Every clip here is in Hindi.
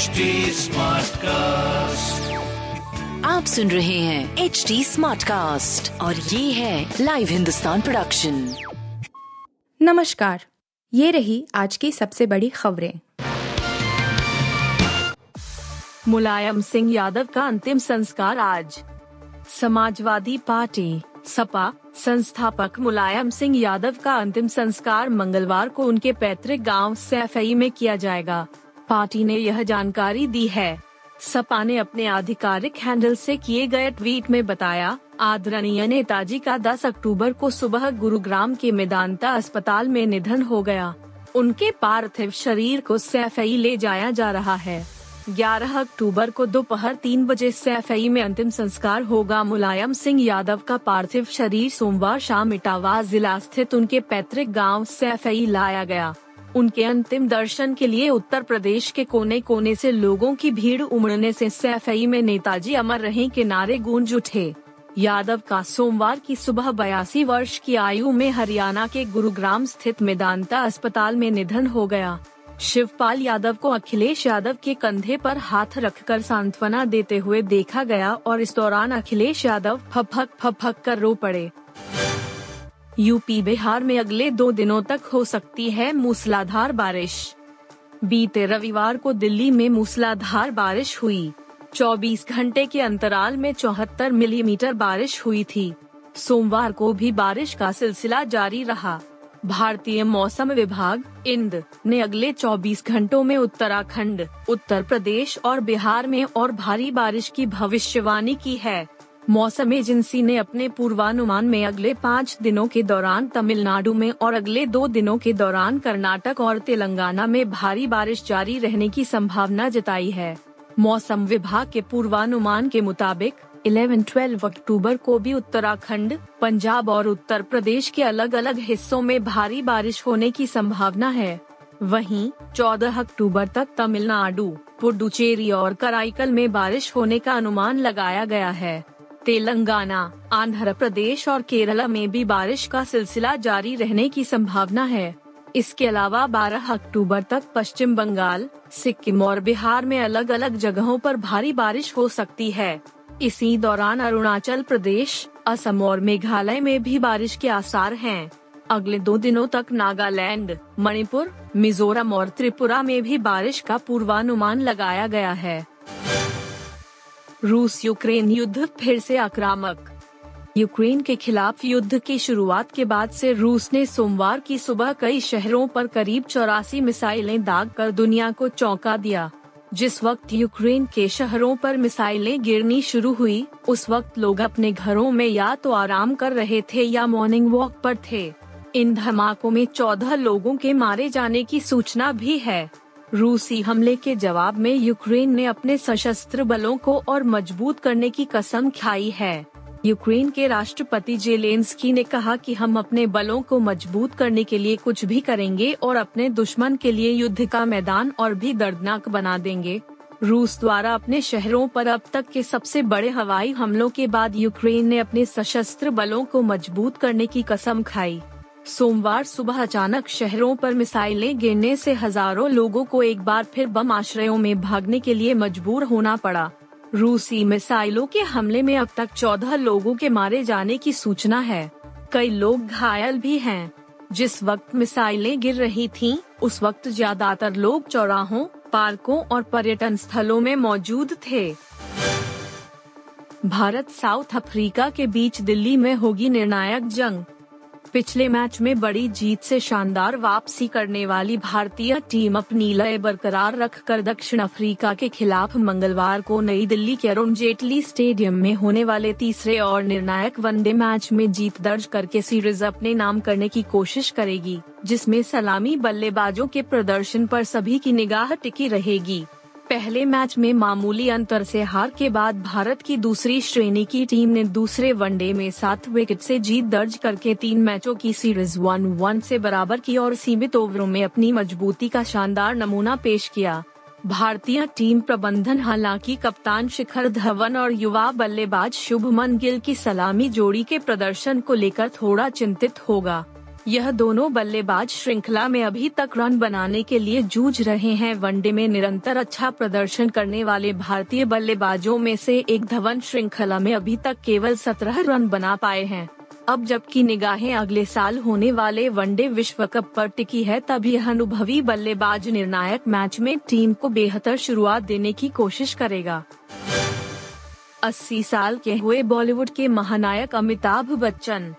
HD कास्ट आप सुन रहे हैं एच डी स्मार्ट कास्ट और ये है लाइव हिंदुस्तान प्रोडक्शन नमस्कार ये रही आज की सबसे बड़ी खबरें। मुलायम सिंह यादव का अंतिम संस्कार आज। समाजवादी पार्टी सपा संस्थापक मुलायम सिंह यादव का अंतिम संस्कार मंगलवार को उनके पैतृक गाँव सैफई में किया जाएगा। पार्टी ने यह जानकारी दी है। सपा ने अपने आधिकारिक हैंडल से किए गए ट्वीट में बताया, आदरणीय नेताजी का 10 अक्टूबर को सुबह गुरुग्राम के मेदांता अस्पताल में निधन हो गया। उनके पार्थिव शरीर को सैफई ले जाया जा रहा है। 11 अक्टूबर को दोपहर तीन बजे सैफई में अंतिम संस्कार होगा। मुलायम सिंह यादव का पार्थिव शरीर सोमवार शाम इटावा जिला स्थित उनके पैतृक गाँव सैफई लाया गया। उनके अंतिम दर्शन के लिए उत्तर प्रदेश के कोने कोने से लोगों की भीड़ उमड़ने से सैफई में नेताजी अमर रहे के नारे गूंज उठे। यादव का सोमवार की सुबह बयासी वर्ष की आयु में हरियाणा के गुरुग्राम स्थित मेदांता अस्पताल में निधन हो गया। शिवपाल यादव को अखिलेश यादव के कंधे पर हाथ रखकर सांत्वना देते हुए देखा गया और इस दौरान अखिलेश यादव फपक फपक कर रो पड़े। यूपी बिहार में अगले दो दिनों तक हो सकती है मूसलाधार बारिश। बीते रविवार को दिल्ली में मूसलाधार बारिश हुई। 24 घंटे के अंतराल में चौहत्तर मिलीमीटर बारिश हुई थी। सोमवार को भी बारिश का सिलसिला जारी रहा। भारतीय मौसम विभाग, इंद, ने अगले 24 घंटों में उत्तराखंड, उत्तर प्रदेश और बिहार में और भारी बारिश की भविष्यवाणी की है। मौसम एजेंसी ने अपने पूर्वानुमान में अगले पाँच दिनों के दौरान तमिलनाडु में और अगले दो दिनों के दौरान कर्नाटक और तेलंगाना में भारी बारिश जारी रहने की संभावना जताई है। मौसम विभाग के पूर्वानुमान के मुताबिक 11-12 अक्टूबर को भी उत्तराखंड, पंजाब और उत्तर प्रदेश के अलग अलग हिस्सों में भारी बारिश होने की संभावना है। वहीं 14 अक्टूबर तक तमिलनाडु, पुडुचेरी और कराईकल में बारिश होने का अनुमान लगाया गया है। तेलंगाना, आंध्र प्रदेश और केरला में भी बारिश का सिलसिला जारी रहने की संभावना है। इसके अलावा 12 अक्टूबर तक पश्चिम बंगाल, सिक्किम और बिहार में अलग अलग जगहों पर भारी बारिश हो सकती है। इसी दौरान अरुणाचल प्रदेश, असम और मेघालय में भी बारिश के आसार हैं। अगले दो दिनों तक नागालैंड, मणिपुर, मिजोरम और त्रिपुरा में भी बारिश का पूर्वानुमान लगाया गया है। रूस यूक्रेन युद्ध फिर से आक्रामक। यूक्रेन के खिलाफ युद्ध की शुरुआत के बाद से रूस ने सोमवार की सुबह कई शहरों पर करीब चौरासी मिसाइलें दाग कर दुनिया को चौंका दिया। जिस वक्त यूक्रेन के शहरों पर मिसाइलें गिरनी शुरू हुई, उस वक्त लोग अपने घरों में या तो आराम कर रहे थे या मॉर्निंग वॉक पर थे। इन धमाकों में चौदह लोगों के मारे जाने की सूचना भी है। रूसी हमले के जवाब में यूक्रेन ने अपने सशस्त्र बलों को और मज़बूत करने की कसम खाई है। यूक्रेन के राष्ट्रपति जेलेंस्की ने कहा कि हम अपने बलों को मज़बूत करने के लिए कुछ भी करेंगे और अपने दुश्मन के लिए युद्ध का मैदान और भी दर्दनाक बना देंगे। रूस द्वारा अपने शहरों पर अब तक के सबसे बड़े हवाई हमलों के बाद यूक्रेन ने अपने सशस्त्र बलों को मज़बूत करने की कसम खाई। सोमवार सुबह अचानक शहरों पर मिसाइलें गिरने से हज़ारों लोगों को एक बार फिर बम आश्रयों में भागने के लिए मजबूर होना पड़ा। रूसी मिसाइलों के हमले में अब तक चौदह लोगों के मारे जाने की सूचना है। कई लोग घायल भी हैं। जिस वक्त मिसाइलें गिर रही थीं, उस वक्त ज़्यादातर लोग चौराहों पार्कों और पर्यटन स्थलों में मौजूद थे। भारत साउथ अफ्रीका के बीच दिल्ली में होगी निर्णायक जंग। पिछले मैच में बड़ी जीत से शानदार वापसी करने वाली भारतीय टीम अपनी लय बरकरार रखकर दक्षिण अफ्रीका के खिलाफ मंगलवार को नई दिल्ली के अरुण जेटली स्टेडियम में होने वाले तीसरे और निर्णायक वनडे मैच में जीत दर्ज करके सीरीज़ अपने नाम करने की कोशिश करेगी, जिसमें सलामी बल्लेबाजों के प्रदर्शन पर सभी की निगाह टिकी रहेगी। पहले मैच में मामूली अंतर से हार के बाद भारत की दूसरी श्रेणी की टीम ने दूसरे वनडे में सात विकेट से जीत दर्ज करके तीन मैचों की सीरीज़ वन वन से बराबर की और सीमित ओवरों में अपनी मजबूती का शानदार नमूना पेश किया। भारतीय टीम प्रबंधन हालाँकि कप्तान शिखर धवन और युवा बल्लेबाज शुभमन गिल की सलामी जोड़ी के प्रदर्शन को लेकर थोड़ा चिंतित होगा। यह दोनों बल्लेबाज श्रृंखला में अभी तक रन बनाने के लिए जूझ रहे हैं। वनडे में निरंतर अच्छा प्रदर्शन करने वाले भारतीय बल्लेबाजों में से एक धवन श्रृंखला में अभी तक केवल सत्रह रन बना पाए हैं। अब जबकि निगाहें अगले साल होने वाले वनडे विश्व कप पर टिकी है तभी यह अनुभवी बल्लेबाज निर्णायक मैच में टीम को बेहतर शुरुआत देने की कोशिश करेगा। 80 साल के हुए बॉलीवुड के महानायक अमिताभ बच्चन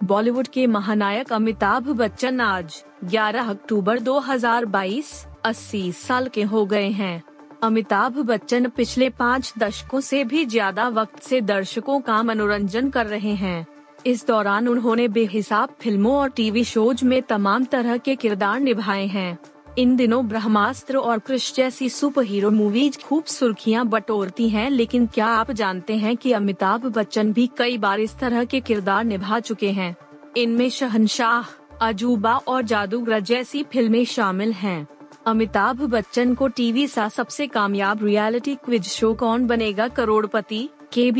बॉलीवुड के महानायक अमिताभ बच्चन आज 11 अक्टूबर 2022 80 साल के हो गए हैं। अमिताभ बच्चन पिछले पाँच दशकों से भी ज़्यादा वक्त से दर्शकों का मनोरंजन कर रहे हैं। इस दौरान उन्होंने बेहिसाब फ़िल्मों और टीवी शोज़ में तमाम तरह के किरदार निभाए हैं। इन दिनों ब्रह्मास्त्र और कृष जैसी सुपर हीरो मूवीज़ खूब सुर्खियाँ बटोरती हैं, लेकिन क्या आप जानते हैं कि अमिताभ बच्चन भी कई बार इस तरह के किरदार निभा चुके हैं? इनमें शहनशाह, अजूबा और जादूगर जैसी फ़िल्में शामिल हैं। अमिताभ बच्चन को टीवी सा सबसे कामयाब रियलिटी क्विज शो कौन बनेगा? करोड़पति के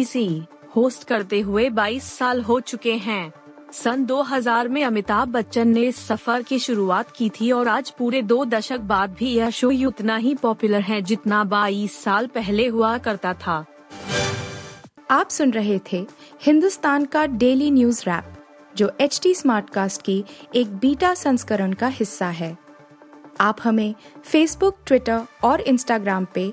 होस्ट करते हुए 22 साल हो चुके हैं। सन 2000 में अमिताभ बच्चन ने इस सफ़र की शुरुआत की थी और आज पूरे दो दशक बाद भी यह शो उतना ही पॉपुलर है जितना 22 साल पहले हुआ करता था। आप सुन रहे थे हिंदुस्तान का डेली न्यूज़ रैप, जो एच टी स्मार्ट कास्ट की एक बीटा संस्करण का हिस्सा है। आप हमें फेसबुक ट्विटर और इंस्टाग्राम पे